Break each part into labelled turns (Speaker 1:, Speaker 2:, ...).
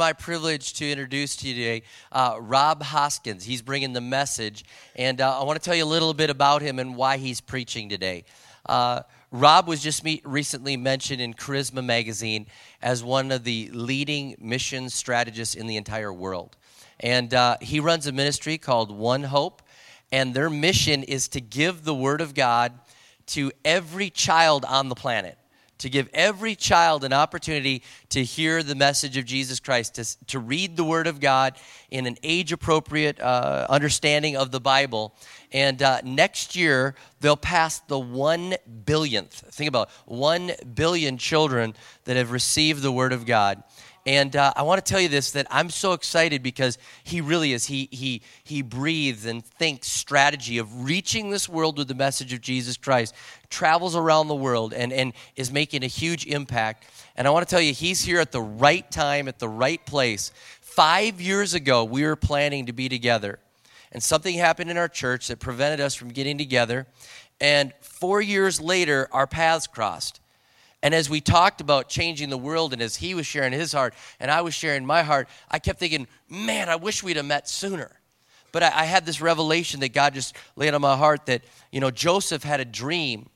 Speaker 1: my privilege to introduce to you today uh, Rob Hoskins. He's bringing the message, and uh, I want to tell you a little bit about him and why he's preaching today. Uh, Rob was just meet, recently mentioned in Charisma Magazine as one of the leading mission strategists in the entire world. And uh, he runs a ministry called One Hope, and their mission is to give the Word of God to every child on the planet to give every child an opportunity to hear the message of Jesus Christ, to, to read the Word of God in an age appropriate uh, understanding of the Bible. And uh, next year, they'll pass the one billionth. Think about it, one billion children that have received the Word of God. And uh, I want to tell you this that I'm so excited because he really is. He, he, he breathes and thinks strategy of reaching this world with the message of Jesus Christ, travels around the world, and, and is making a huge impact. And I want to tell you, he's here at the right time, at the right place. Five years ago, we were planning to be together. And something happened in our church that prevented us from getting together. And four years later, our paths crossed. And as we talked about changing the world, and as he was sharing his heart, and I was sharing my heart, I kept thinking, man, I wish we'd have met sooner. But I, I had this revelation that God just laid on my heart that, you know, Joseph had a dream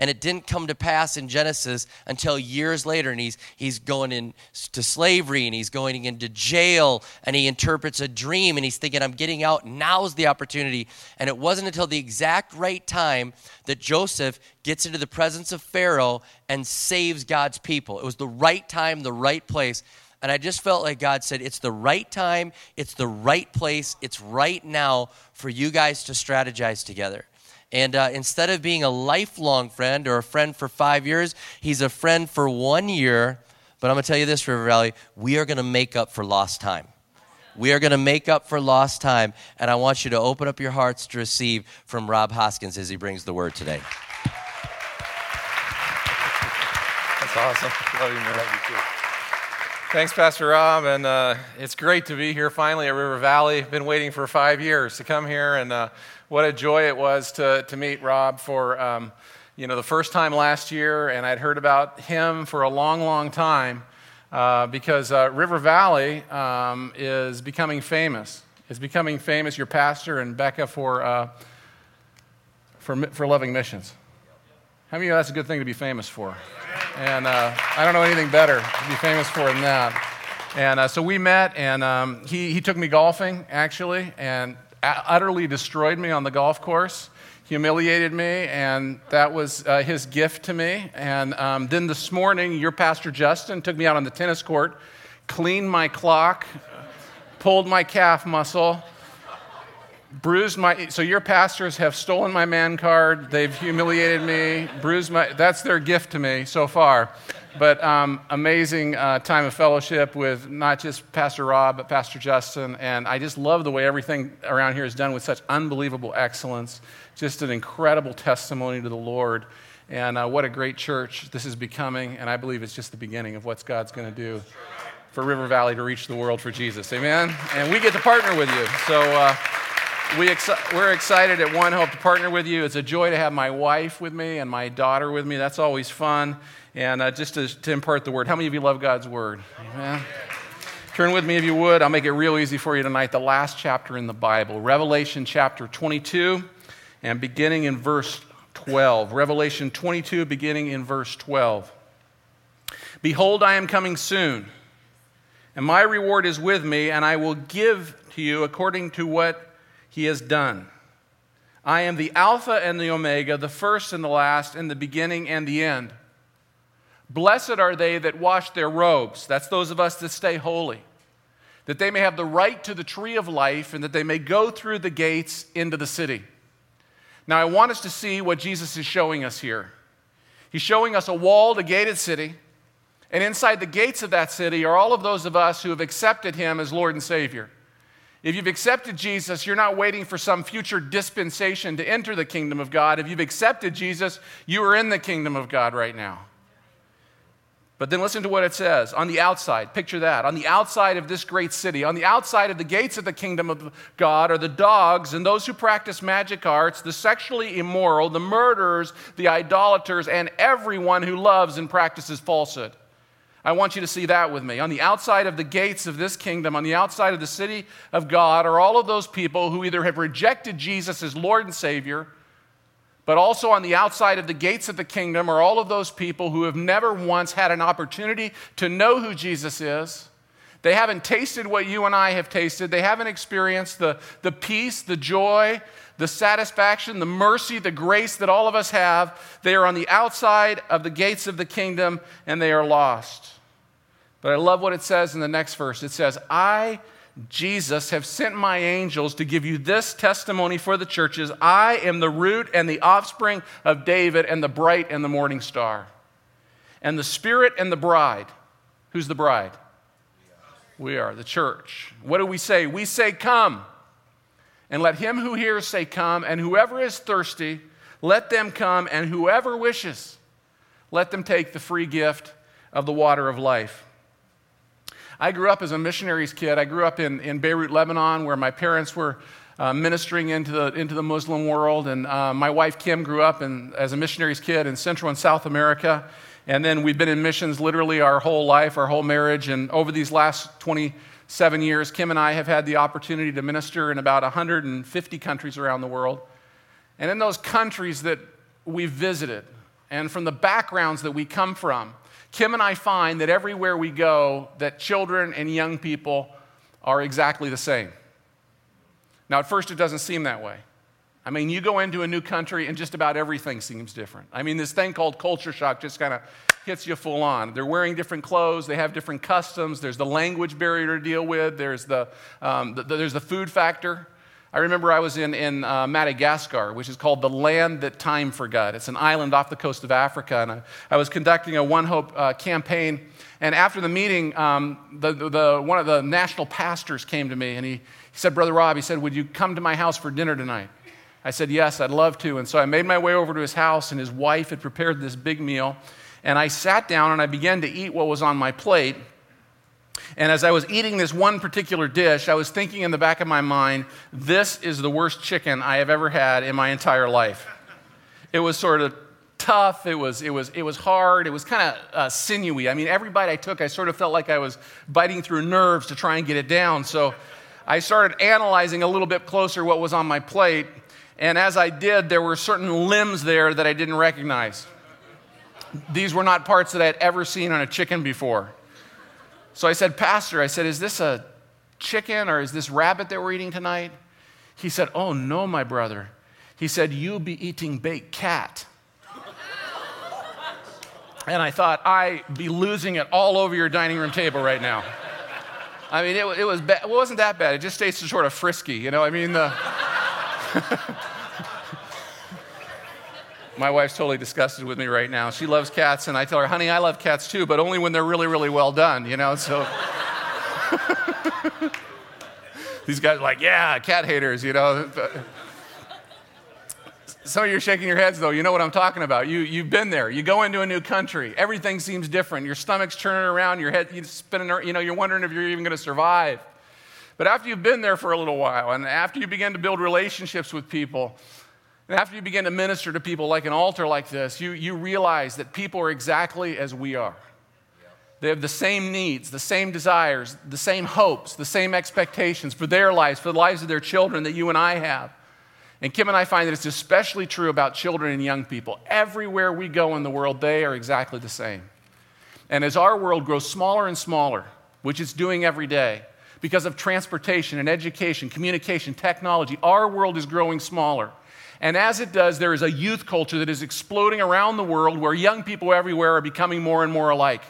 Speaker 1: and it didn't come to pass in Genesis until years later. And he's, he's going into slavery and he's going into jail and he interprets a dream and he's thinking, I'm getting out. Now's the opportunity. And it wasn't until the exact right time that Joseph gets into the presence of Pharaoh and saves God's people. It was the right time, the right place. And I just felt like God said, it's the right time, it's the right place, it's right now for you guys to strategize together. And uh, instead of being a lifelong friend or a friend for five years, he's a friend for one year. But I'm going to tell you this, River Valley, we are going to make up for lost time. We are going to make up for lost time. And I want you to open up your hearts to receive from Rob Hoskins as he brings the word today.
Speaker 2: That's awesome. Love you, man. Love you too. Thanks, Pastor Rob, and uh, it's great to be here finally at River Valley. Been waiting for five years to come here, and uh, what a joy it was to, to meet Rob for um, you know the first time last year, and I'd heard about him for a long, long time uh, because uh, River Valley um, is becoming famous. Is becoming famous. Your pastor and Becca for uh, for for loving missions. How many of you that's a good thing to be famous for? And uh, I don't know anything better to be famous for than that. And uh, so we met, and um, he, he took me golfing, actually, and utterly destroyed me on the golf course, humiliated me, and that was uh, his gift to me. And um, then this morning, your pastor Justin took me out on the tennis court, cleaned my clock, pulled my calf muscle, bruised my so your pastors have stolen my man card. They've humiliated me bruised my that's their gift to me so far. But um, amazing uh, time of fellowship with not just pastor rob but pastor justin. And i just love the way everything around here is done with such unbelievable excellence. Just an incredible testimony to the lord. And uh, what a great church this is becoming. And i believe it's just the beginning of what god's going to do for river valley to reach the world for jesus. Amen? And we get to partner with you. So uh, we we're excited at One Hope to partner with you. It's a joy to have my wife with me and my daughter with me. That's always fun. And uh, just to, to, impart the word, how many of you love God's word? Amen. Turn with me if you would. I'll make it real easy for you tonight. The last chapter in the Bible, Revelation chapter 22, and beginning in verse 12. Revelation 22, beginning in verse 12. Behold, I am coming soon, and my reward is with me, and I will give to you according to what he has done. I am the Alpha and the Omega, the first and the last, and the beginning and the end. Blessed are they that wash their robes. That's those of us that stay holy. That they may have the right to the tree of life and that they may go through the gates into the city. Now, I want us to see what Jesus is showing us here. He's showing us a walled, a gated city, and inside the gates of that city are all of those of us who have accepted him as Lord and Savior. If you've accepted Jesus, you're not waiting for some future dispensation to enter the kingdom of God. If you've accepted Jesus, you are in the kingdom of God right now. But then listen to what it says on the outside. Picture that. On the outside of this great city, on the outside of the gates of the kingdom of God, are the dogs and those who practice magic arts, the sexually immoral, the murderers, the idolaters, and everyone who loves and practices falsehood. I want you to see that with me. On the outside of the gates of this kingdom, on the outside of the city of God, are all of those people who either have rejected Jesus as Lord and Savior, but also on the outside of the gates of the kingdom are all of those people who have never once had an opportunity to know who Jesus is. They haven't tasted what you and I have tasted. They haven't experienced the, the peace, the joy, the satisfaction, the mercy, the grace that all of us have. They are on the outside of the gates of the kingdom and they are lost. But I love what it says in the next verse. It says, I, Jesus, have sent my angels to give you this testimony for the churches. I am the root and the offspring of David and the bright and the morning star. And the Spirit and the bride. Who's the bride? We are, the church. What do we say? We say, Come. And let him who hears say, Come. And whoever is thirsty, let them come. And whoever wishes, let them take the free gift of the water of life. I grew up as a missionary's kid. I grew up in, in Beirut, Lebanon, where my parents were uh, ministering into the, into the Muslim world. And uh, my wife, Kim, grew up in, as a missionary's kid in Central and South America. And then we've been in missions literally our whole life, our whole marriage. And over these last 27 years, Kim and I have had the opportunity to minister in about 150 countries around the world. And in those countries that we've visited, and from the backgrounds that we come from, Kim and I find that everywhere we go, that children and young people are exactly the same. Now, at first, it doesn't seem that way. I mean, you go into a new country and just about everything seems different. I mean, this thing called culture shock just kind of hits you full on. They're wearing different clothes, they have different customs, there's the language barrier to deal with, there's the, um, the there's the food factor. I remember I was in, in uh, Madagascar, which is called the land that time forgot. It's an island off the coast of Africa. And I, I was conducting a One Hope uh, campaign. And after the meeting, um, the, the, one of the national pastors came to me and he, he said, Brother Rob, he said, Would you come to my house for dinner tonight? I said, Yes, I'd love to. And so I made my way over to his house, and his wife had prepared this big meal. And I sat down and I began to eat what was on my plate. And as I was eating this one particular dish, I was thinking in the back of my mind, this is the worst chicken I have ever had in my entire life. It was sort of tough, it was, it was, it was hard, it was kind of uh, sinewy. I mean, every bite I took, I sort of felt like I was biting through nerves to try and get it down. So I started analyzing a little bit closer what was on my plate. And as I did, there were certain limbs there that I didn't recognize. These were not parts that I had ever seen on a chicken before. So I said, Pastor, I said, is this a chicken or is this rabbit that we're eating tonight? He said, Oh, no, my brother. He said, You'll be eating baked cat. and I thought, I'd be losing it all over your dining room table right now. I mean, it, it was ba- it wasn't that bad. It just tasted sort of frisky, you know? I mean, the. My wife's totally disgusted with me right now. She loves cats, and I tell her, honey, I love cats too, but only when they're really, really well done, you know? So. These guys are like, yeah, cat haters, you know? Some of you are shaking your heads, though. You know what I'm talking about. You, you've been there. You go into a new country. Everything seems different. Your stomach's turning around. Your head, you spinning, you know, you're wondering if you're even going to survive. But after you've been there for a little while, and after you begin to build relationships with people, and after you begin to minister to people like an altar like this, you, you realize that people are exactly as we are. They have the same needs, the same desires, the same hopes, the same expectations for their lives, for the lives of their children that you and I have. And Kim and I find that it's especially true about children and young people. Everywhere we go in the world, they are exactly the same. And as our world grows smaller and smaller, which it's doing every day, because of transportation and education, communication, technology, our world is growing smaller. And as it does, there is a youth culture that is exploding around the world where young people everywhere are becoming more and more alike.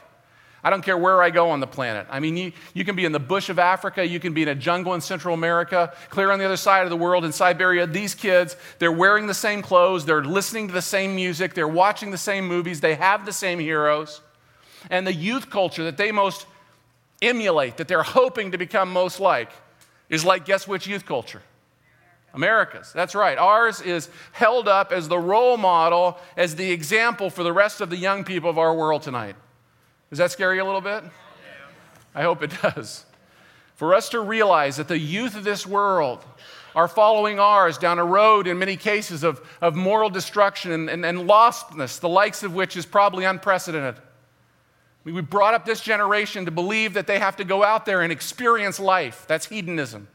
Speaker 2: I don't care where I go on the planet. I mean, you, you can be in the bush of Africa, you can be in a jungle in Central America, clear on the other side of the world in Siberia. These kids, they're wearing the same clothes, they're listening to the same music, they're watching the same movies, they have the same heroes. And the youth culture that they most emulate, that they're hoping to become most like, is like guess which youth culture? America's. That's right. Ours is held up as the role model, as the example for the rest of the young people of our world tonight. Does that scare you a little bit? I hope it does. For us to realize that the youth of this world are following ours down a road, in many cases, of, of moral destruction and, and, and lostness, the likes of which is probably unprecedented. We brought up this generation to believe that they have to go out there and experience life. That's hedonism.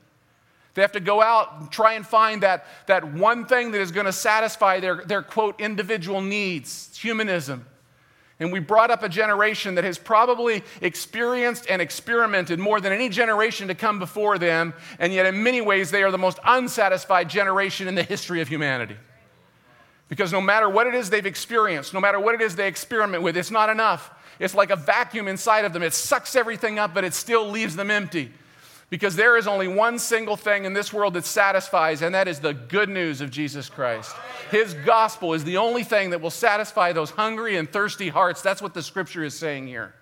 Speaker 2: They have to go out and try and find that, that one thing that is going to satisfy their, their, quote, individual needs. It's humanism. And we brought up a generation that has probably experienced and experimented more than any generation to come before them, and yet in many ways they are the most unsatisfied generation in the history of humanity. Because no matter what it is they've experienced, no matter what it is they experiment with, it's not enough. It's like a vacuum inside of them. It sucks everything up, but it still leaves them empty. Because there is only one single thing in this world that satisfies, and that is the good news of Jesus Christ. His gospel is the only thing that will satisfy those hungry and thirsty hearts. That's what the scripture is saying here.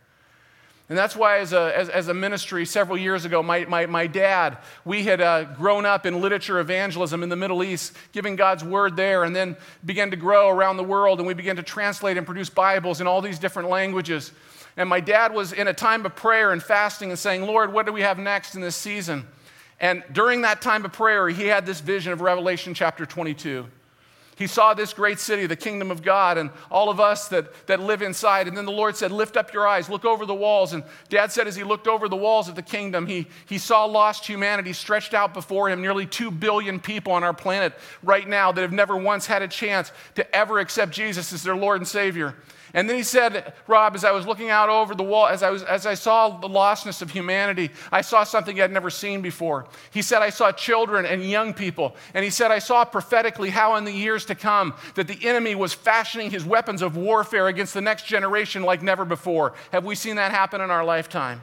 Speaker 2: And that's why, as a, as, as a ministry several years ago, my, my, my dad, we had uh, grown up in literature evangelism in the Middle East, giving God's word there, and then began to grow around the world, and we began to translate and produce Bibles in all these different languages. And my dad was in a time of prayer and fasting and saying, Lord, what do we have next in this season? And during that time of prayer, he had this vision of Revelation chapter 22. He saw this great city, the kingdom of God, and all of us that, that live inside. And then the Lord said, Lift up your eyes, look over the walls. And dad said, as he looked over the walls of the kingdom, he, he saw lost humanity stretched out before him, nearly 2 billion people on our planet right now that have never once had a chance to ever accept Jesus as their Lord and Savior. And then he said, Rob, as I was looking out over the wall, as I, was, as I saw the lostness of humanity, I saw something I'd never seen before. He said, I saw children and young people. And he said, I saw prophetically how in the years to come that the enemy was fashioning his weapons of warfare against the next generation like never before. Have we seen that happen in our lifetime?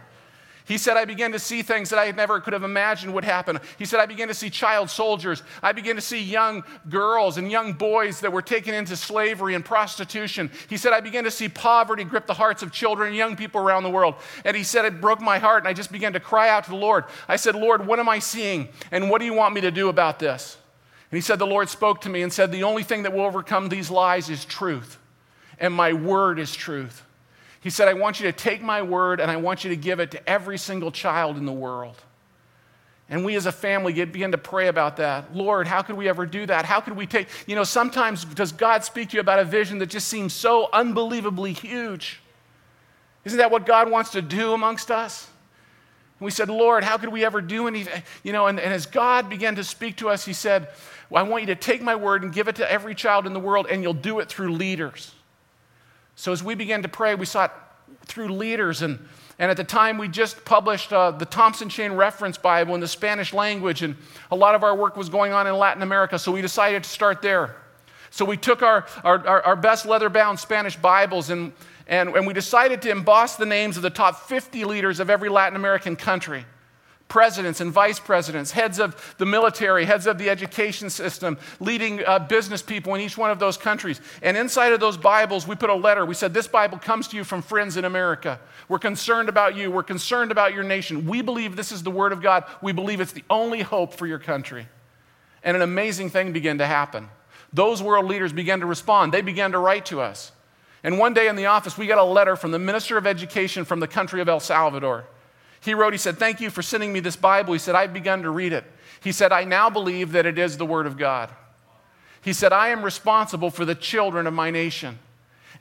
Speaker 2: He said, I began to see things that I never could have imagined would happen. He said, I began to see child soldiers. I began to see young girls and young boys that were taken into slavery and prostitution. He said, I began to see poverty grip the hearts of children and young people around the world. And he said, it broke my heart. And I just began to cry out to the Lord. I said, Lord, what am I seeing? And what do you want me to do about this? And he said, The Lord spoke to me and said, The only thing that will overcome these lies is truth. And my word is truth. He said, I want you to take my word and I want you to give it to every single child in the world. And we as a family get, begin to pray about that. Lord, how could we ever do that? How could we take, you know, sometimes does God speak to you about a vision that just seems so unbelievably huge? Isn't that what God wants to do amongst us? And we said, Lord, how could we ever do anything? You know, and, and as God began to speak to us, He said, well, I want you to take my word and give it to every child in the world, and you'll do it through leaders. So as we began to pray, we it through leaders. And, and at the time, we just published uh, the Thompson Chain Reference Bible in the Spanish language. And a lot of our work was going on in Latin America. So we decided to start there. So we took our, our, our best leather bound Spanish Bibles and, and, and we decided to emboss the names of the top 50 leaders of every Latin American country presidents and vice presidents, heads of the military, heads of the education system, leading uh, business people in each one of those countries. And inside of those Bibles, we put a letter. We said, This Bible comes to you from friends in America. We're concerned about you. We're concerned about your nation. We believe this is the Word of God. We believe it's the only hope for your country. And an amazing thing began to happen. Those world leaders began to respond, they began to write to us. And one day in the office, we got a letter from the Minister of Education from the country of El Salvador. He wrote, he said, Thank you for sending me this Bible. He said, I've begun to read it. He said, I now believe that it is the Word of God. He said, I am responsible for the children of my nation.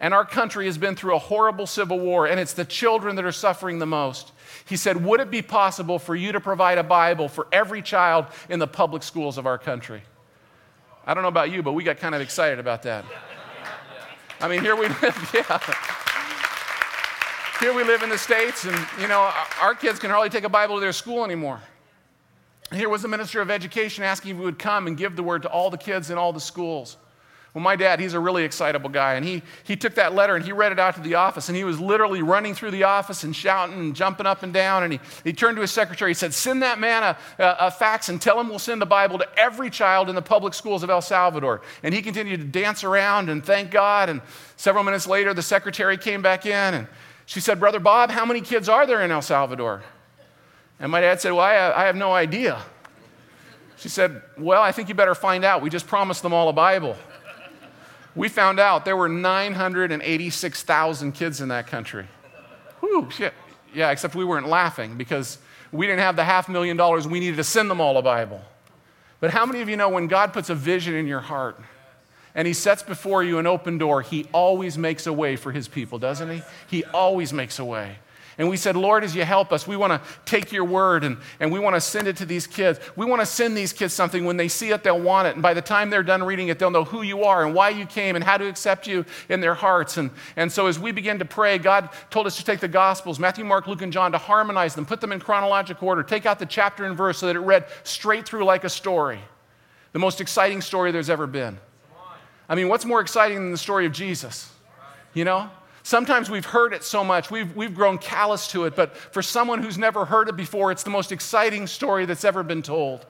Speaker 2: And our country has been through a horrible civil war, and it's the children that are suffering the most. He said, Would it be possible for you to provide a Bible for every child in the public schools of our country? I don't know about you, but we got kind of excited about that. I mean, here we live, yeah. Here we live in the States, and you know, our kids can hardly take a Bible to their school anymore. Here was the minister of education asking if we would come and give the word to all the kids in all the schools. Well, my dad, he's a really excitable guy, and he, he took that letter and he read it out to the office, and he was literally running through the office and shouting and jumping up and down. And he, he turned to his secretary, he said, Send that man a, a, a fax and tell him we'll send the Bible to every child in the public schools of El Salvador. And he continued to dance around and thank God. And several minutes later, the secretary came back in and she said, Brother Bob, how many kids are there in El Salvador? And my dad said, Well, I, have no idea. She said, Well, I think you better find out. We just promised them all a Bible. We found out there were 986,000 kids in that country. Whew, shit. Yeah, except we weren't laughing because we didn't have the half million dollars we needed to send them all a Bible. But how many of you know when God puts a vision in your heart, and he sets before you an open door, he always makes a way for his people, doesn't he? He always makes a way. And we said, Lord, as you help us, we want to take your word and, and we want to send it to these kids. We want to send these kids something. When they see it, they'll want it. And by the time they're done reading it, they'll know who you are and why you came and how to accept you in their hearts. And, and so as we began to pray, God told us to take the Gospels, Matthew, Mark, Luke, and John, to harmonize them, put them in chronological order, take out the chapter and verse so that it read straight through like a story. The most exciting story there's ever been. I mean, what's more exciting than the story of Jesus? You know? Sometimes we've heard it so much, we've, we've grown callous to it, but for someone who's never heard it before, it's the most exciting story that's ever been told.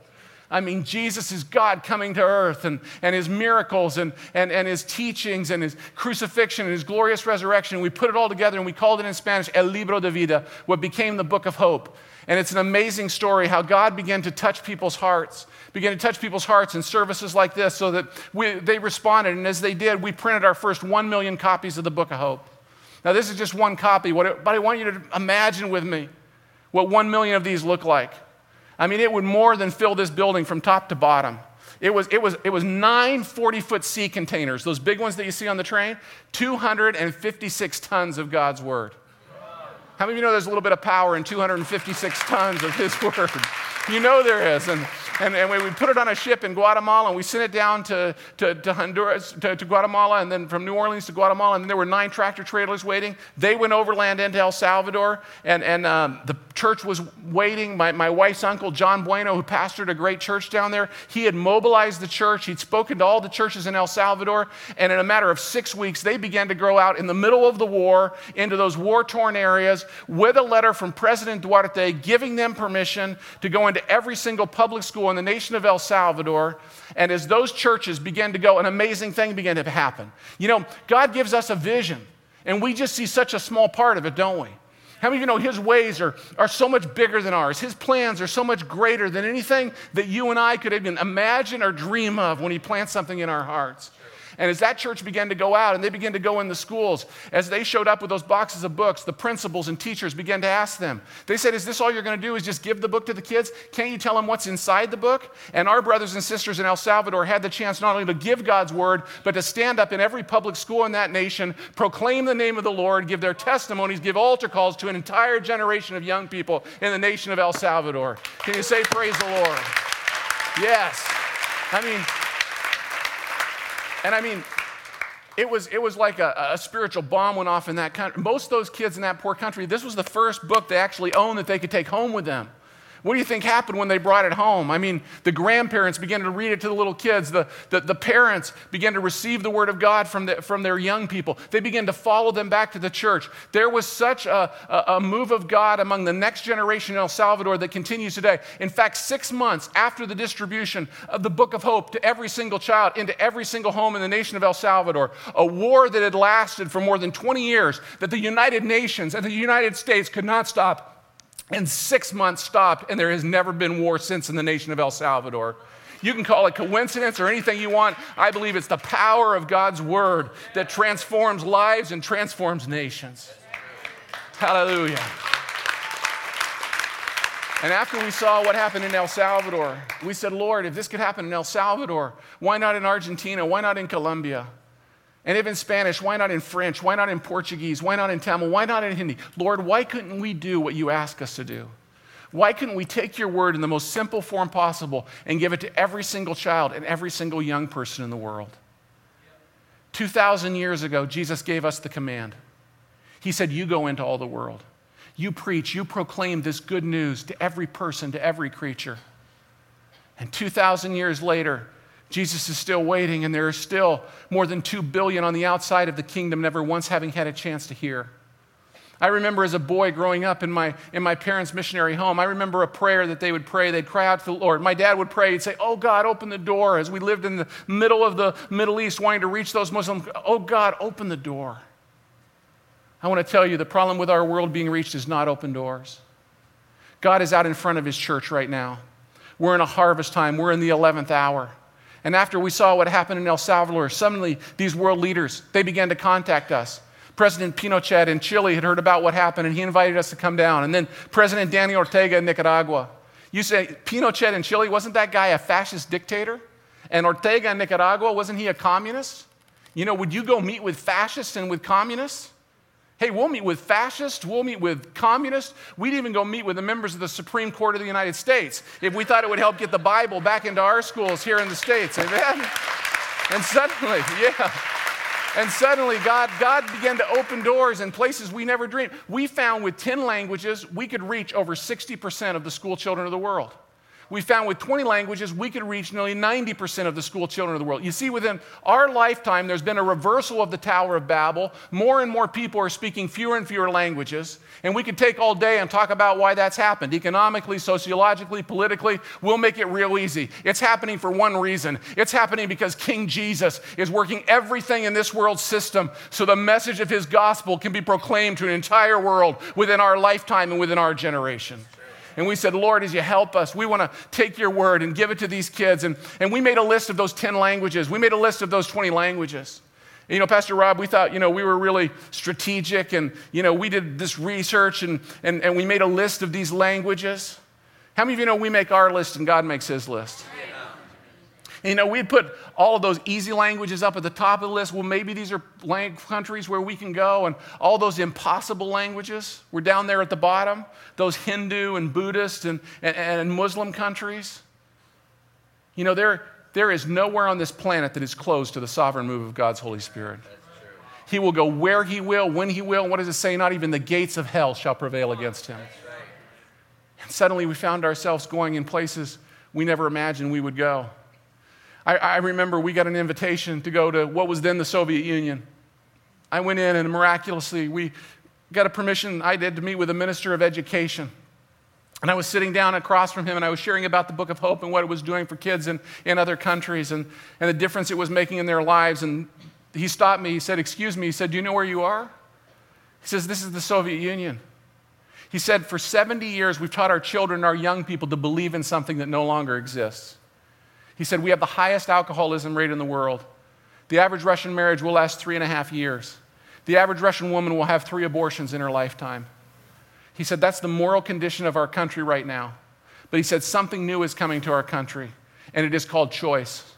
Speaker 2: I mean, Jesus is God coming to earth and, and his miracles and, and, and his teachings and his crucifixion and his glorious resurrection. We put it all together and we called it in Spanish El Libro de Vida, what became the book of hope. And it's an amazing story how God began to touch people's hearts, began to touch people's hearts in services like this so that we, they responded. And as they did, we printed our first one million copies of the book of hope. Now, this is just one copy, but I want you to imagine with me what one million of these look like. I mean, it would more than fill this building from top to bottom. It was, it was, it was nine 40 foot sea containers, those big ones that you see on the train, 256 tons of God's Word. How many of you know there's a little bit of power in 256 tons of His Word? You know there is. And and, and we put it on a ship in Guatemala and we sent it down to, to, to Honduras, to, to, Guatemala, and then from New Orleans to Guatemala. And then there were nine tractor trailers waiting. They went overland into El Salvador, and, and um, the church was waiting. My, my wife's uncle, John Bueno, who pastored a great church down there, he had mobilized the church. He'd spoken to all the churches in El Salvador, and in a matter of six weeks, they began to grow out in the middle of the war into those war torn areas with a letter from President Duarte giving them permission to go into every single public school in the nation of El Salvador. And as those churches began to go, an amazing thing began to happen. You know, God gives us a vision, and we just see such a small part of it, don't we? How many of you know His ways are, are so much bigger than ours? His plans are so much greater than anything that you and I could even imagine or dream of when He plants something in our hearts. And as that church began to go out and they began to go in the schools, as they showed up with those boxes of books, the principals and teachers began to ask them. They said, Is this all you're going to do? Is just give the book to the kids? Can't you tell them what's inside the book? And our brothers and sisters in El Salvador had the chance not only to give God's word, but to stand up in every public school in that nation, proclaim the name of the Lord, give their testimonies, give altar calls to an entire generation of young people in the nation of El Salvador. Can you say, Praise the Lord? Yes. I mean, and I mean, it was, it was like a, a, spiritual bomb went off in that country. Most of those kids in that poor country, this was the first book they actually owned that they could take home with them. What do you think happened when they brought it home? I mean, the grandparents began to read it to the little kids. The, the, the, parents began to receive the word of God from, the, from their young people. They began to follow them back to the church. There was such a, a, a move of God among the next generation in El Salvador that continues today. In fact, six months after the distribution of the Book of Hope to every single child, into every single home in the nation of El Salvador, a war that had lasted for more than 20 years, that the United Nations and the United States could not stop and six months stopped, and there has never been war since in the nation of El Salvador. You can call it coincidence or anything you want. I believe it's the power of God's word that transforms lives and transforms nations. Hallelujah. And after we saw what happened in El Salvador, we said, Lord, if this could happen in El Salvador, why not in Argentina? Why not in Colombia? And if in Spanish, why not in French? Why not in Portuguese? Why not in Tamil? Why not in Hindi? Lord, why couldn't we do what you ask us to do? Why couldn't we take your word in the most simple form possible and give it to every single child and every single young person in the world? 2,000 years ago, Jesus gave us the command. He said, You go into all the world. You preach, you proclaim this good news to every person, to every creature. And 2,000 years later, Jesus is still waiting, and there are still more than 2 billion on the outside of the kingdom, never once having had a chance to hear. I remember as a boy growing up in my, in my parents' missionary home, I remember a prayer that they would pray. They'd cry out to the Lord. My dad would pray. He'd say, Oh God, open the door. As we lived in the middle of the Middle East wanting to reach those Muslims, oh God, open the door. I want to tell you the problem with our world being reached is not open doors. God is out in front of his church right now. We're in a harvest time, we're in the 11th hour. And after we saw what happened in El Salvador, suddenly these world leaders, they began to contact us. President Pinochet in Chile had heard about what happened and he invited us to come down. And then President Daniel Ortega in Nicaragua. You say, Pinochet in Chile, wasn't that guy a fascist dictator? And Ortega in Nicaragua, wasn't he a communist? You know, would you go meet with fascists and with communists? Hey, we'll meet with fascists, we'll meet with communists. We'd even go meet with the members of the Supreme Court of the United States if we thought it would help get the Bible back into our schools here in the States. Amen? And suddenly, yeah. And suddenly, God, God began to open doors in places we never dreamed. We found with 10 languages, we could reach over 60% of the school children of the world we found with 20 languages, we could reach nearly 90% of the school children of the world. You see, within our lifetime, there's been a reversal of the Tower of Babel. More and more people are speaking fewer and fewer languages. And we could take all day and talk about why that's happened economically, sociologically, politically. We'll make it real easy. It's happening for one reason it's happening because King Jesus is working everything in this world system so the message of his gospel can be proclaimed to an entire world within our lifetime and within our generation. And we said, Lord, as you help us, we want to take your word and give it to these kids. And, and we made a list of those 10 languages. We made a list of those 20 languages. You know, Pastor Rob, we thought, you know, we were really strategic and, you know, we did this research and, and, and we made a list of these languages. How many of you know we make our list and God makes his list? You know, we'd put all of those easy languages up at the top of the list. Well, maybe these are countries where we can go, and all those impossible languages were down there at the bottom, those Hindu and Buddhist and, and, and Muslim countries. You know, there, there is nowhere on this planet that is closed to the sovereign move of God's Holy Spirit. He will go where He will, when He will. What does it say? Not even the gates of hell shall prevail against Him. And suddenly we found ourselves going in places we never imagined we would go. I, I remember we got an invitation to go to what was then the Soviet Union. I went in and miraculously we got a permission I did to meet with a minister of education. And I was sitting down across from him and I was sharing about the Book of Hope and what it was doing for kids in, in other countries and, and the difference it was making in their lives. And he stopped me. He said, Excuse me. He said, Do you know where you are? He says, This is the Soviet Union. He said, For 70 years, we've taught our children, our young people, to believe in something that no longer exists. He said, We have the highest alcoholism rate in the world. The average Russian marriage will last three and a half years. The average Russian woman will have three abortions in her lifetime. He said, That's the moral condition of our country right now. But he said, Something new is coming to our country, and it is called choice.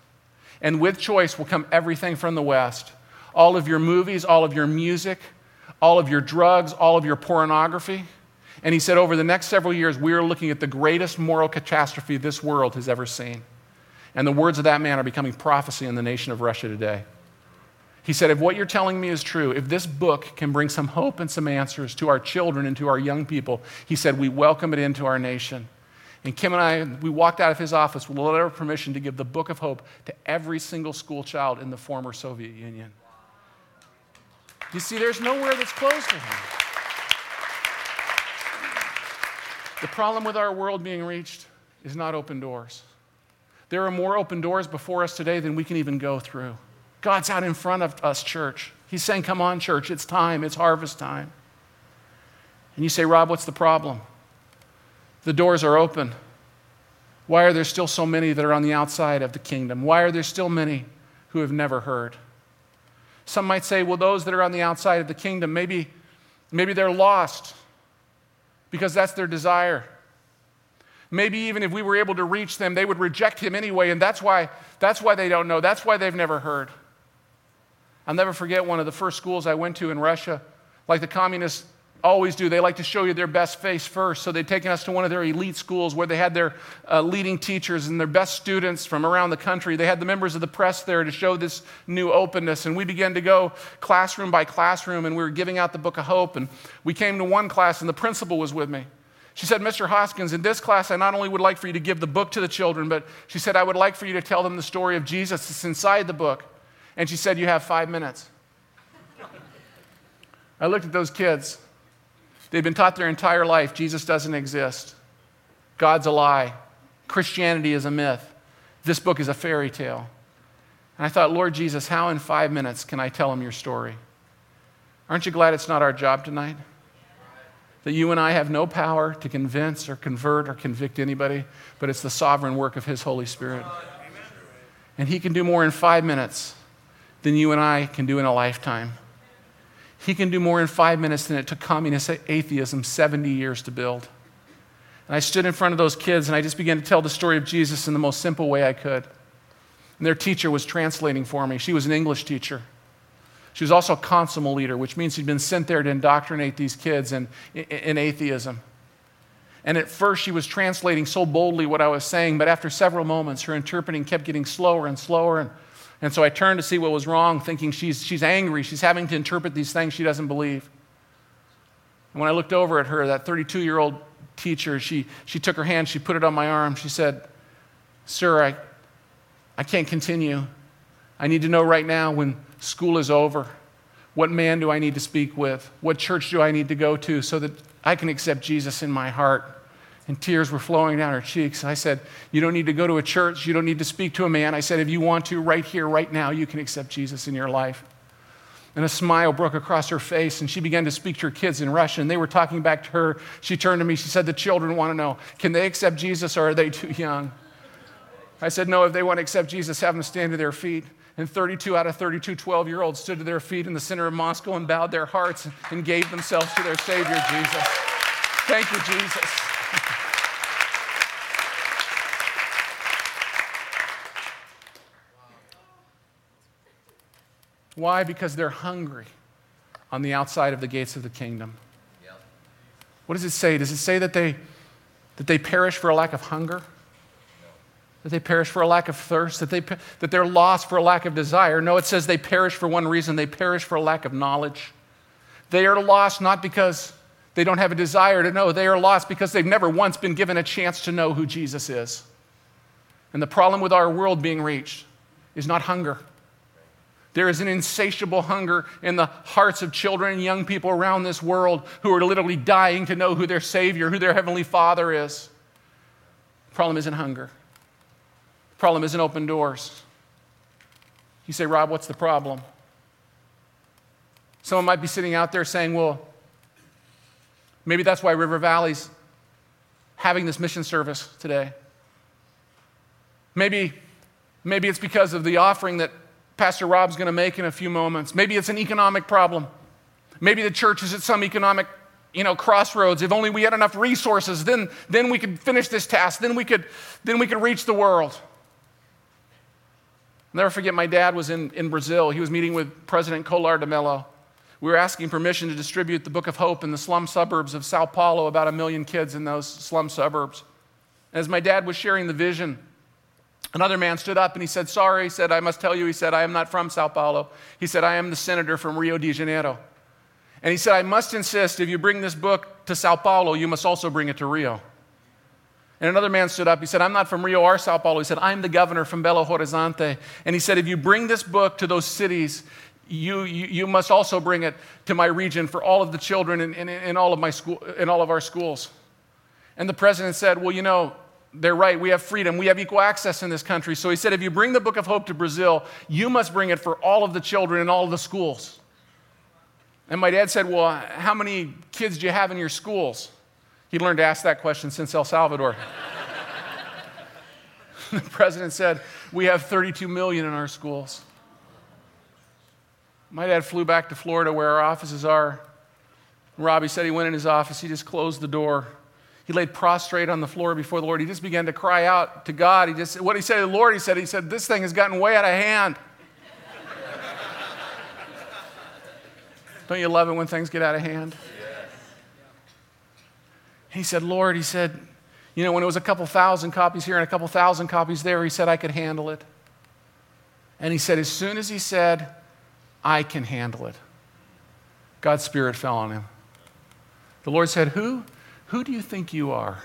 Speaker 2: And with choice will come everything from the West all of your movies, all of your music, all of your drugs, all of your pornography. And he said, Over the next several years, we are looking at the greatest moral catastrophe this world has ever seen. And the words of that man are becoming prophecy in the nation of Russia today. He said, If what you're telling me is true, if this book can bring some hope and some answers to our children and to our young people, he said, we welcome it into our nation. And Kim and I, we walked out of his office with a letter of permission to give the book of hope to every single school child in the former Soviet Union. You see, there's nowhere that's closed to him. The problem with our world being reached is not open doors. There are more open doors before us today than we can even go through. God's out in front of us, church. He's saying, Come on, church, it's time, it's harvest time. And you say, Rob, what's the problem? The doors are open. Why are there still so many that are on the outside of the kingdom? Why are there still many who have never heard? Some might say, well, those that are on the outside of the kingdom, maybe, maybe they're lost because that's their desire. Maybe even if we were able to reach them, they would reject him anyway, and that's why, that's why they don't know. That's why they've never heard. I'll never forget one of the first schools I went to in Russia. Like the communists always do, they like to show you their best face first. So they'd taken us to one of their elite schools where they had their uh, leading teachers and their best students from around the country. They had the members of the press there to show this new openness. And we began to go classroom by classroom, and we were giving out the Book of Hope. And we came to one class, and the principal was with me. She said, Mr. Hoskins, in this class, I not only would like for you to give the book to the children, but she said, I would like for you to tell them the story of Jesus that's inside the book. And she said, You have five minutes. I looked at those kids. They've been taught their entire life Jesus doesn't exist, God's a lie, Christianity is a myth, this book is a fairy tale. And I thought, Lord Jesus, how in five minutes can I tell them your story? Aren't you glad it's not our job tonight? That you and I have no power to convince or convert or convict anybody, but it's the sovereign work of His Holy Spirit. And He can do more in five minutes than you and I can do in a lifetime. He can do more in five minutes than it took communist atheism 70 years to build. And I stood in front of those kids and I just began to tell the story of Jesus in the most simple way I could. And their teacher was translating for me. She was an English teacher. She was also a Komsomol leader, which means she'd been sent there to indoctrinate these kids in, in, in atheism. And at first, she was translating so boldly what I was saying, but after several moments, her interpreting kept getting slower and slower. And, and so I turned to see what was wrong, thinking she's, she's angry. She's having to interpret these things she doesn't believe. And when I looked over at her, that 32 year old teacher, she, she took her hand, she put it on my arm. She said, Sir, I, I can't continue. I need to know right now when school is over. What man do I need to speak with? What church do I need to go to so that I can accept Jesus in my heart. And tears were flowing down her cheeks. I said, You don't need to go to a church. You don't need to speak to a man. I said, If you want to, right here, right now, you can accept Jesus in your life. And a smile broke across her face, and she began to speak to her kids in Russian. They were talking back to her. She turned to me. She said, The children want to know can they accept Jesus or are they too young? I said, No, if they want to accept Jesus, have them stand to their feet. And 32 out of 32 12 year olds stood to their feet in the center of Moscow and bowed their hearts and gave themselves to their Savior, Jesus. Thank you, Jesus. Why? Because they're hungry on the outside of the gates of the kingdom. What does it say? Does it say that they, that they perish for a lack of hunger? That they perish for a lack of thirst, that, they, that they're lost for a lack of desire. No, it says they perish for one reason they perish for a lack of knowledge. They are lost not because they don't have a desire to know, they are lost because they've never once been given a chance to know who Jesus is. And the problem with our world being reached is not hunger. There is an insatiable hunger in the hearts of children and young people around this world who are literally dying to know who their Savior, who their Heavenly Father is. The problem isn't hunger. Problem isn't open doors. You say, Rob, what's the problem? Someone might be sitting out there saying, well, maybe that's why River Valley's having this mission service today. Maybe, maybe it's because of the offering that Pastor Rob's going to make in a few moments. Maybe it's an economic problem. Maybe the church is at some economic you know, crossroads. If only we had enough resources, then, then we could finish this task. Then we could, then we could reach the world. I'll never forget, my dad was in, in Brazil. He was meeting with President Collor de Mello. We were asking permission to distribute the Book of Hope in the slum suburbs of Sao Paulo, about a million kids in those slum suburbs. And As my dad was sharing the vision, another man stood up and he said, Sorry, he said, I must tell you, he said, I am not from Sao Paulo. He said, I am the senator from Rio de Janeiro. And he said, I must insist if you bring this book to Sao Paulo, you must also bring it to Rio. And another man stood up. He said, I'm not from Rio or Sao Paulo. He said, I'm the governor from Belo Horizonte. And he said, if you bring this book to those cities, you, you, you must also bring it to my region for all of the children in, in, in, all of my school, in all of our schools. And the president said, Well, you know, they're right. We have freedom. We have equal access in this country. So he said, if you bring the Book of Hope to Brazil, you must bring it for all of the children in all of the schools. And my dad said, Well, how many kids do you have in your schools? He learned to ask that question since El Salvador. the president said, We have 32 million in our schools. My dad flew back to Florida where our offices are. Robbie said he went in his office, he just closed the door. He laid prostrate on the floor before the Lord. He just began to cry out to God. He just, what he said to the Lord, he said, he said, this thing has gotten way out of hand. Don't you love it when things get out of hand? He said, Lord, he said, you know, when it was a couple thousand copies here and a couple thousand copies there, he said, I could handle it. And he said, as soon as he said, I can handle it, God's Spirit fell on him. The Lord said, Who? Who do you think you are?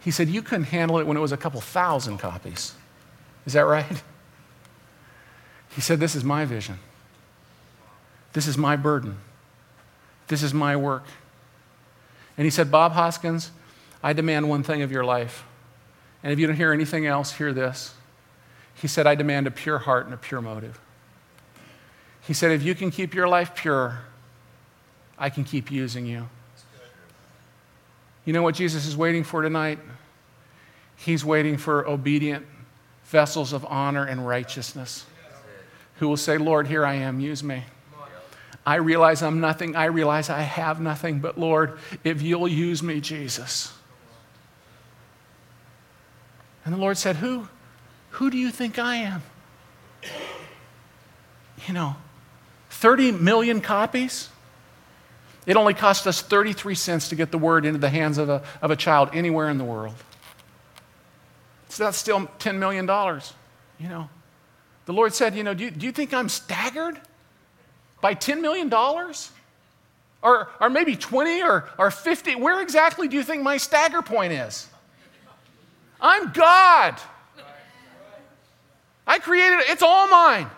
Speaker 2: He said, You couldn't handle it when it was a couple thousand copies. Is that right? He said, This is my vision. This is my burden. This is my work. And he said, Bob Hoskins, I demand one thing of your life. And if you don't hear anything else, hear this. He said, I demand a pure heart and a pure motive. He said, if you can keep your life pure, I can keep using you. You know what Jesus is waiting for tonight? He's waiting for obedient vessels of honor and righteousness who will say, Lord, here I am, use me. I realize I'm nothing. I realize I have nothing. But Lord, if you'll use me, Jesus. And the Lord said, Who, Who do you think I am? You know, 30 million copies? It only cost us 33 cents to get the word into the hands of a, of a child anywhere in the world. So that's still $10 million, you know. The Lord said, you know, do you, do you think I'm staggered by $10 million? Or, or maybe 20 or, or 50? Where exactly do you think my stagger point is? I'm God. I created it. It's all mine.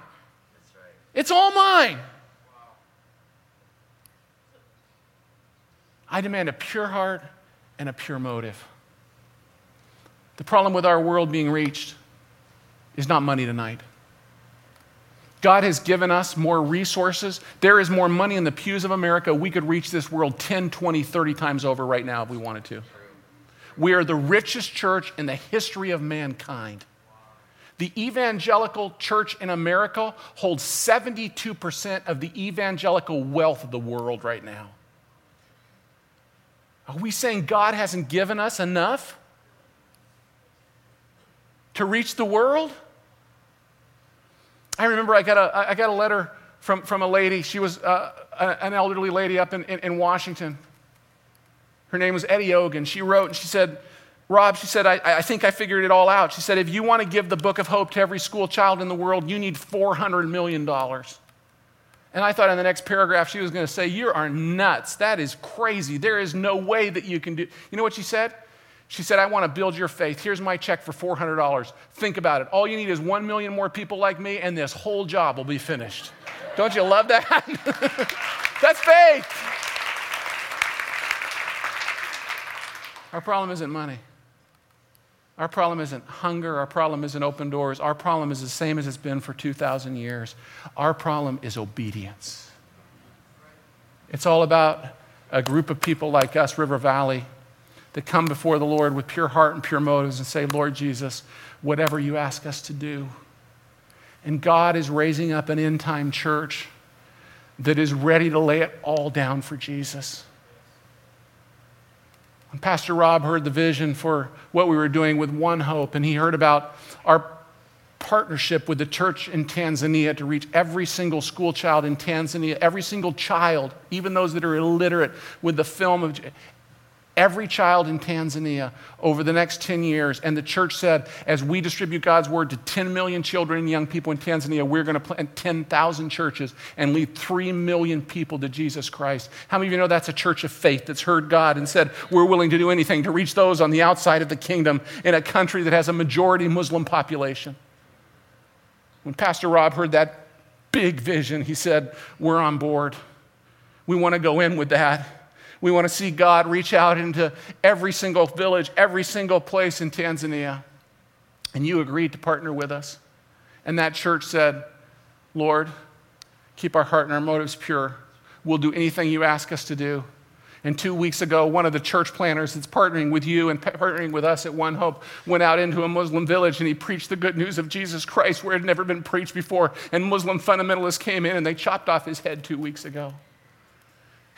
Speaker 2: It's all mine. I demand a pure heart and a pure motive. The problem with our world being reached is not money tonight. God has given us more resources. There is more money in the pews of America. We could reach this world 10, 20, 30 times over right now if we wanted to. We are the richest church in the history of mankind. The evangelical church in America holds 72% of the evangelical wealth of the world right now. Are we saying God hasn't given us enough to reach the world? I remember I got a, I got a letter from, from a lady. She was uh, an elderly lady up in, in, in, Washington. Her name was Eddie Ogan. She wrote and she said, Rob, she said, I, I think I figured it all out. She said, if you want to give the book of hope to every school child in the world, you need $400 million. And I thought in the next paragraph she was going to say, You are nuts. That is crazy. There is no way that you can do. You know what she said? She said, I want to build your faith. Here's my check for $400. Think about it. All you need is 1 million more people like me, and this whole job will be finished. Don't you love that? That's faith. Our problem isn't money. Our problem isn't hunger. Our problem isn't open doors. Our problem is the same as it's been for 2,000 years. Our problem is obedience. It's all about a group of people like us, River Valley, that come before the Lord with pure heart and pure motives and say, Lord Jesus, whatever you ask us to do. And God is raising up an end time church that is ready to lay it all down for Jesus. When Pastor Rob heard the vision for what we were doing with One Hope, and he heard about our partnership with the church in Tanzania to reach every single school child in Tanzania, every single child, even those that are illiterate, with the film of every child in Tanzania over the next 10 years. And the church said, as we distribute God's word to 10 million children and young people in Tanzania, we're going to plant 10,000 churches and lead 3 million people to Jesus Christ. How many of you know that's a church of faith that's heard God and said, we're willing to do anything to reach those on the outside of the kingdom in a country that has a majority Muslim population? When Pastor Rob heard that big vision, he said, We're on board. We want to go in with that. We want to see God reach out into every single village, every single place in Tanzania. And you agreed to partner with us. And that church said, Lord, keep our heart and our motives pure. We'll do anything you ask us to do. And two weeks ago, one of the church planters that's partnering with you and partnering with us at One Hope went out into a Muslim village and he preached the good news of Jesus Christ where it had never been preached before. And Muslim fundamentalists came in and they chopped off his head two weeks ago.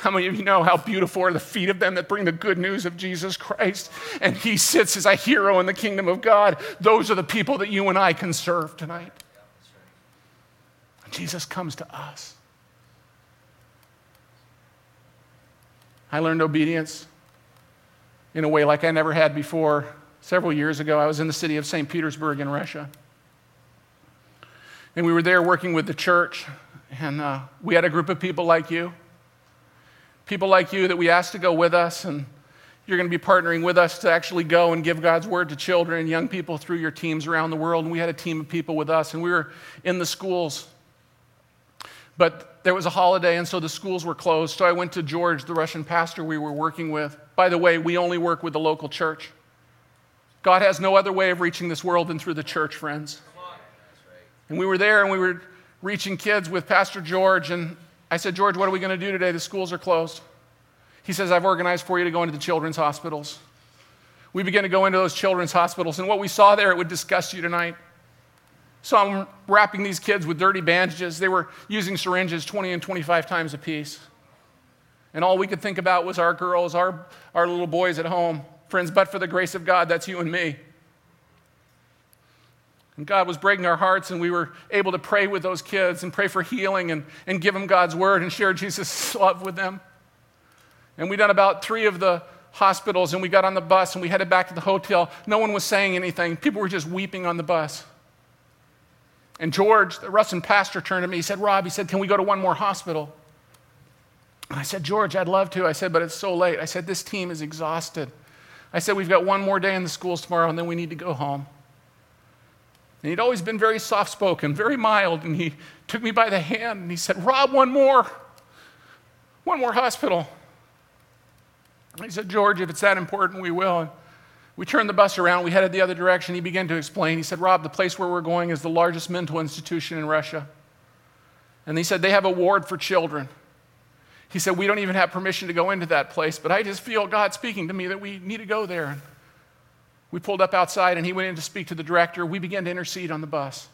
Speaker 2: How many of you know how beautiful are the feet of them that bring the good news of Jesus Christ? And he sits as a hero in the kingdom of God. Those are the people that you and I can serve tonight. Jesus comes to us. I learned obedience in a way like I never had before. Several years ago, I was in the city of St. Petersburg in Russia. And we were there working with the church, and uh, we had a group of people like you people like you that we asked to go with us, and you're going to be partnering with us to actually go and give God's word to children and young people through your teams around the world. And we had a team of people with us, and we were in the schools. But there was a holiday, and so the schools were closed. So I went to George, the Russian pastor we were working with. By the way, we only work with the local church. God has no other way of reaching this world than through the church, friends. And we were there, and we were reaching kids with Pastor George, and I said, George, what are we going to do today? The schools are closed. He says, I've organized for you to go into the children's hospitals. We began to go into those children's hospitals, and what we saw there, it would disgust you tonight. So I'm wrapping these kids with dirty bandages. They were using syringes 20 and 25 times a piece. And all we could think about was our girls, our, our little boys at home. Friends, but for the grace of God, that's you and me. And God was breaking our hearts, and we were able to pray with those kids and pray for healing and, and give them God's word and share Jesus' love with them. And we done about three of the hospitals, and we got on the bus and we headed back to the hotel. No one was saying anything, people were just weeping on the bus. And George, the Russian pastor, turned to me. He said, Rob, he said, can we go to one more hospital? And I said, George, I'd love to. I said, but it's so late. I said, this team is exhausted. I said, we've got one more day in the schools tomorrow, and then we need to go home. And he'd always been very soft spoken, very mild, and he took me by the hand and he said, Rob, one more. One more hospital. And he said, George, if it's that important, we will. And we turned the bus around, we headed the other direction. He began to explain. He said, Rob, the place where we're going is the largest mental institution in Russia. And he said, they have a ward for children. He said, We don't even have permission to go into that place, but I just feel God speaking to me that we need to go there. We pulled up outside and he went in to speak to the director. We began to intercede on the bus.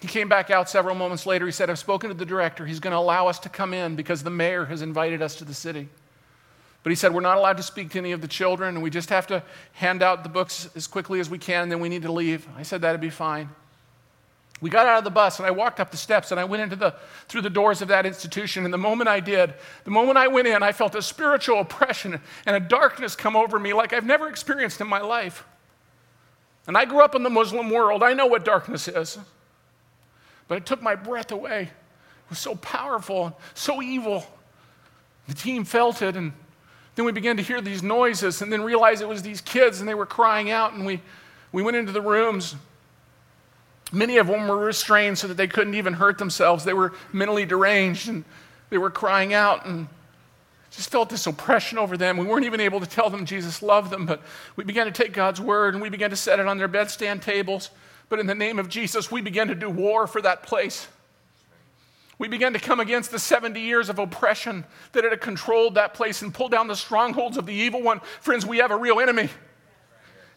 Speaker 2: He came back out several moments later. He said, I've spoken to the director. He's going to allow us to come in because the mayor has invited us to the city. But he said, We're not allowed to speak to any of the children, and we just have to hand out the books as quickly as we can, and then we need to leave. I said, That'd be fine. We got out of the bus, and I walked up the steps, and I went into the, through the doors of that institution. And the moment I did, the moment I went in, I felt a spiritual oppression and a darkness come over me like I've never experienced in my life. And I grew up in the Muslim world. I know what darkness is. But it took my breath away. It was so powerful, so evil. The team felt it, and then we began to hear these noises and then realized it was these kids, and they were crying out. And we, we went into the rooms. Many of them were restrained so that they couldn't even hurt themselves. They were mentally deranged and they were crying out and just felt this oppression over them. We weren't even able to tell them Jesus loved them, but we began to take God's word and we began to set it on their bedstand tables. But in the name of Jesus, we began to do war for that place. We began to come against the 70 years of oppression that had controlled that place and pull down the strongholds of the evil one. Friends, we have a real enemy.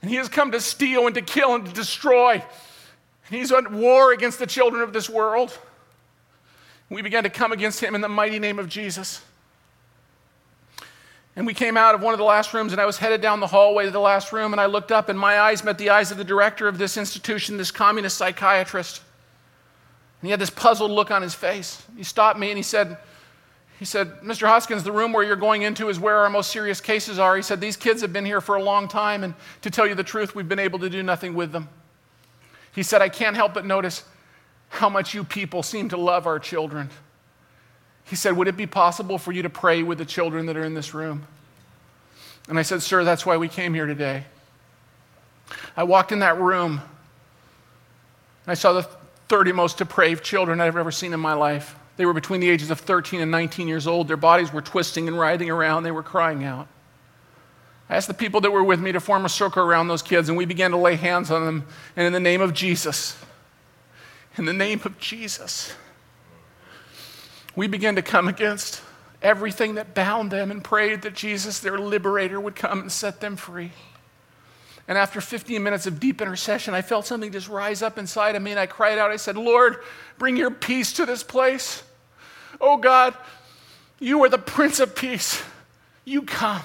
Speaker 2: And he has come to steal and to kill and to destroy. He's at war against the children of this world. We began to come against him in the mighty name of Jesus. And we came out of one of the last rooms, and I was headed down the hallway to the last room, and I looked up, and my eyes met the eyes of the director of this institution, this communist psychiatrist. And he had this puzzled look on his face. He stopped me and he said, he said, Mr. Hoskins, the room where you're going into is where our most serious cases are. He said, These kids have been here for a long time, and to tell you the truth, we've been able to do nothing with them. He said, I can't help but notice how much you people seem to love our children. He said, Would it be possible for you to pray with the children that are in this room? And I said, Sir, that's why we came here today. I walked in that room. and I saw the 30 most depraved children I've ever seen in my life. They were between the ages of 13 and 19 years old. Their bodies were twisting and writhing around. They were crying out. I asked the people that were with me to form a circle around those kids, and we began to lay hands on them. And in the name of Jesus, in the name of Jesus, we began to come against everything that bound them and prayed that Jesus, their liberator, would come and set them free. And after 15 minutes of deep intercession, I felt something just rise up inside of me, and I cried out. I said, Lord, bring your peace to this place. Oh God, you are the Prince of Peace. You come.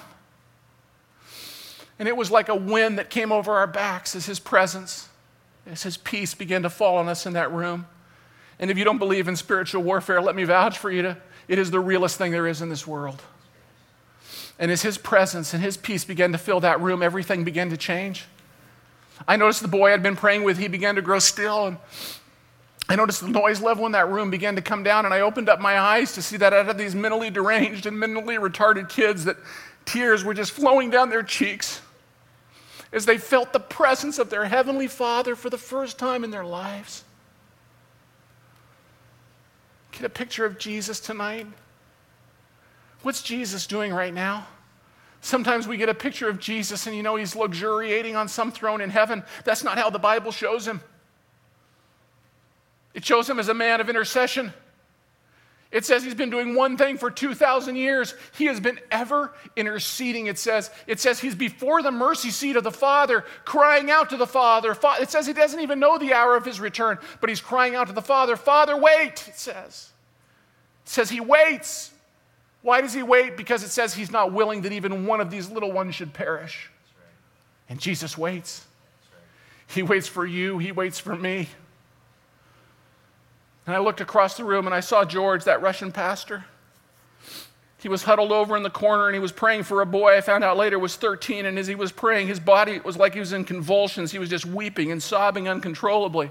Speaker 2: And it was like a wind that came over our backs as His presence, as His peace began to fall on us in that room. And if you don't believe in spiritual warfare, let me vouch for you to, it is the realest thing there is in this world. And as His presence and His peace began to fill that room, everything began to change. I noticed the boy I'd been praying with, he began to grow still. And I noticed the noise level in that room began to come down, and I opened up my eyes to see that out of these mentally deranged and mentally retarded kids, that tears were just flowing down their cheeks as they felt the presence of their Heavenly Father for the first time in their lives. Get a picture of Jesus tonight. What's Jesus doing right now? Sometimes we get a picture of Jesus and you know he's luxuriating on some throne in heaven. That's not how the Bible shows him. It shows him as a man of intercession. It says he's been doing one thing for 2,000 years. He has been ever interceding. It says, it says he's before the mercy seat of the Father, crying out to the Father. It says he doesn't even know the hour of his return, but he's crying out to the Father, Father, wait, it says. It says he waits. Why does he wait? Because it says he's not willing that even one of these little ones should perish. And Jesus waits. He waits for you, He waits for me. And I looked across the room and I saw George, that Russian pastor. He was huddled over in the corner and he was praying for a boy I found out later was 13. And as he was praying, his body was like he was in convulsions. He was just weeping and sobbing uncontrollably.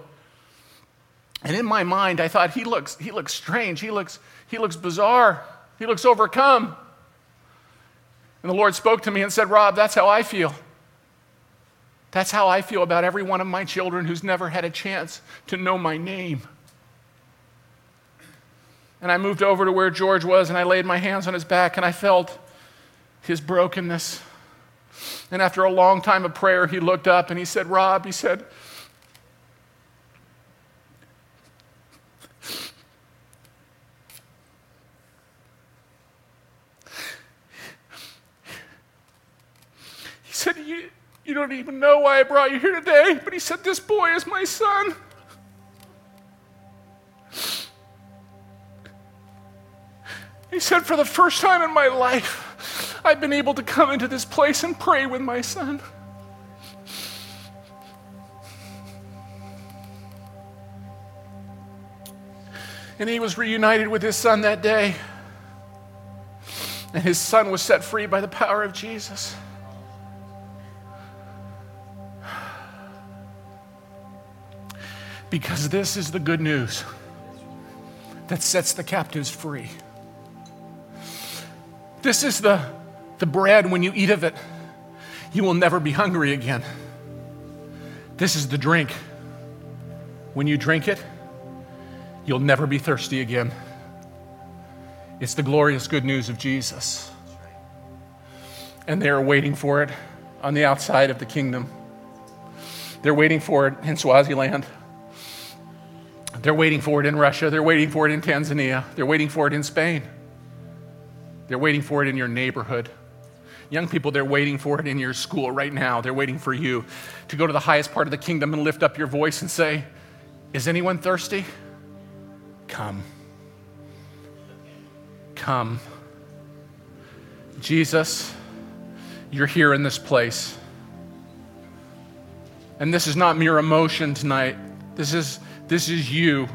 Speaker 2: And in my mind, I thought, he looks, he looks strange. He looks, he looks bizarre. He looks overcome. And the Lord spoke to me and said, Rob, that's how I feel. That's how I feel about every one of my children who's never had a chance to know my name. And I moved over to where George was and I laid my hands on his back and I felt his brokenness. And after a long time of prayer, he looked up and he said, Rob, he said, he said, you, you don't even know why I brought you here today, but he said, This boy is my son. He said, For the first time in my life, I've been able to come into this place and pray with my son. And he was reunited with his son that day. And his son was set free by the power of Jesus. Because this is the good news that sets the captives free. This is the, the bread, when you eat of it, you will never be hungry again. This is the drink. When you drink it, you'll never be thirsty again. It's the glorious good news of Jesus. And they are waiting for it on the outside of the kingdom. They're waiting for it in Swaziland. They're waiting for it in Russia. They're waiting for it in Tanzania. They're waiting for it in Spain. They're waiting for it in your neighborhood. Young people, they're waiting for it in your school right now. They're waiting for you to go to the highest part of the kingdom and lift up your voice and say, Is anyone thirsty? Come. Come. Jesus, you're here in this place. And this is not mere emotion tonight. This is, this is you.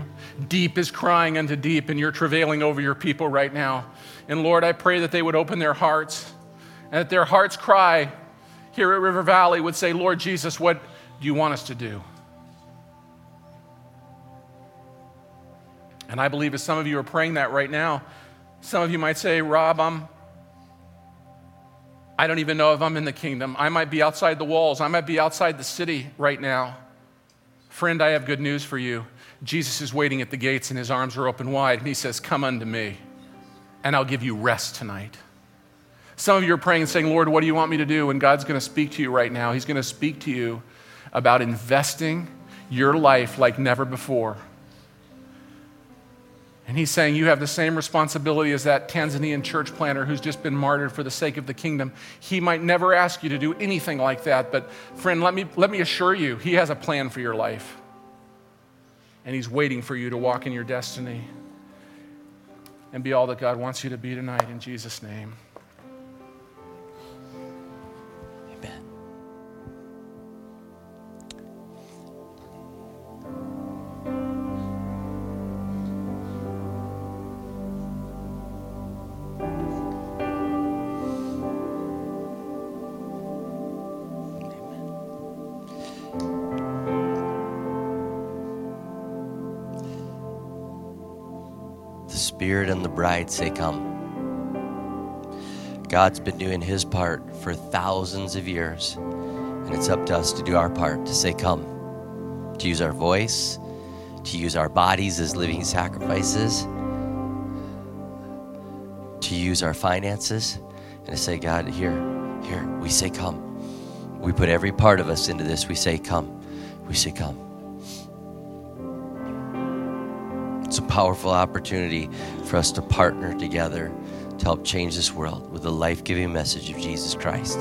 Speaker 2: Deep is crying unto deep, and you're travailing over your people right now. And Lord, I pray that they would open their hearts and that their hearts cry here at River Valley would say, Lord Jesus, what do you want us to do? And I believe as some of you are praying that right now, some of you might say, Rob, I'm, I don't even know if I'm in the kingdom. I might be outside the walls. I might be outside the city right now. Friend, I have good news for you. Jesus is waiting at the gates and his arms are open wide, and he says, Come unto me and I'll give you rest tonight. Some of you are praying and saying, Lord, what do you want me to do? And God's going to speak to you right now. He's going to speak to you about investing your life like never before. And he's saying you have the same responsibility as that Tanzanian church planter who's just been martyred for the sake of the kingdom. He might never ask you to do anything like that, but friend, let me, let me assure you, he has a plan for your life. And he's waiting for you to walk in your destiny and be all that God wants you to be tonight in Jesus' name.
Speaker 1: Spirit and the bride say, Come. God's been doing his part for thousands of years, and it's up to us to do our part to say, Come. To use our voice, to use our bodies as living sacrifices, to use our finances, and to say, God, here, here, we say, Come. We put every part of us into this. We say, Come. We say, Come. It's a powerful opportunity for us to partner together to help change this world with the life giving message of Jesus Christ.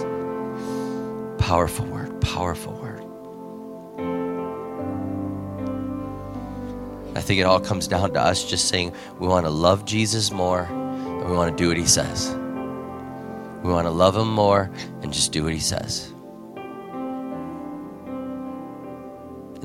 Speaker 1: Powerful word, powerful word. I think it all comes down to us just saying we want to love Jesus more and we want to do what he says. We want to love him more and just do what he says.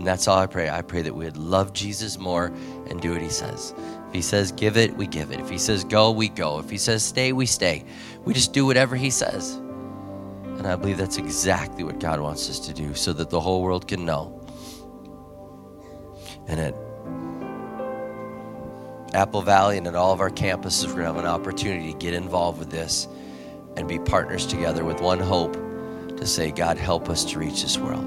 Speaker 1: And that's all I pray. I pray that we would love Jesus more and do what he says. If he says give it, we give it. If he says go, we go. If he says stay, we stay. We just do whatever he says. And I believe that's exactly what God wants us to do so that the whole world can know. And at Apple Valley and at all of our campuses, we're going to have an opportunity to get involved with this and be partners together with one hope to say, God, help us to reach this world.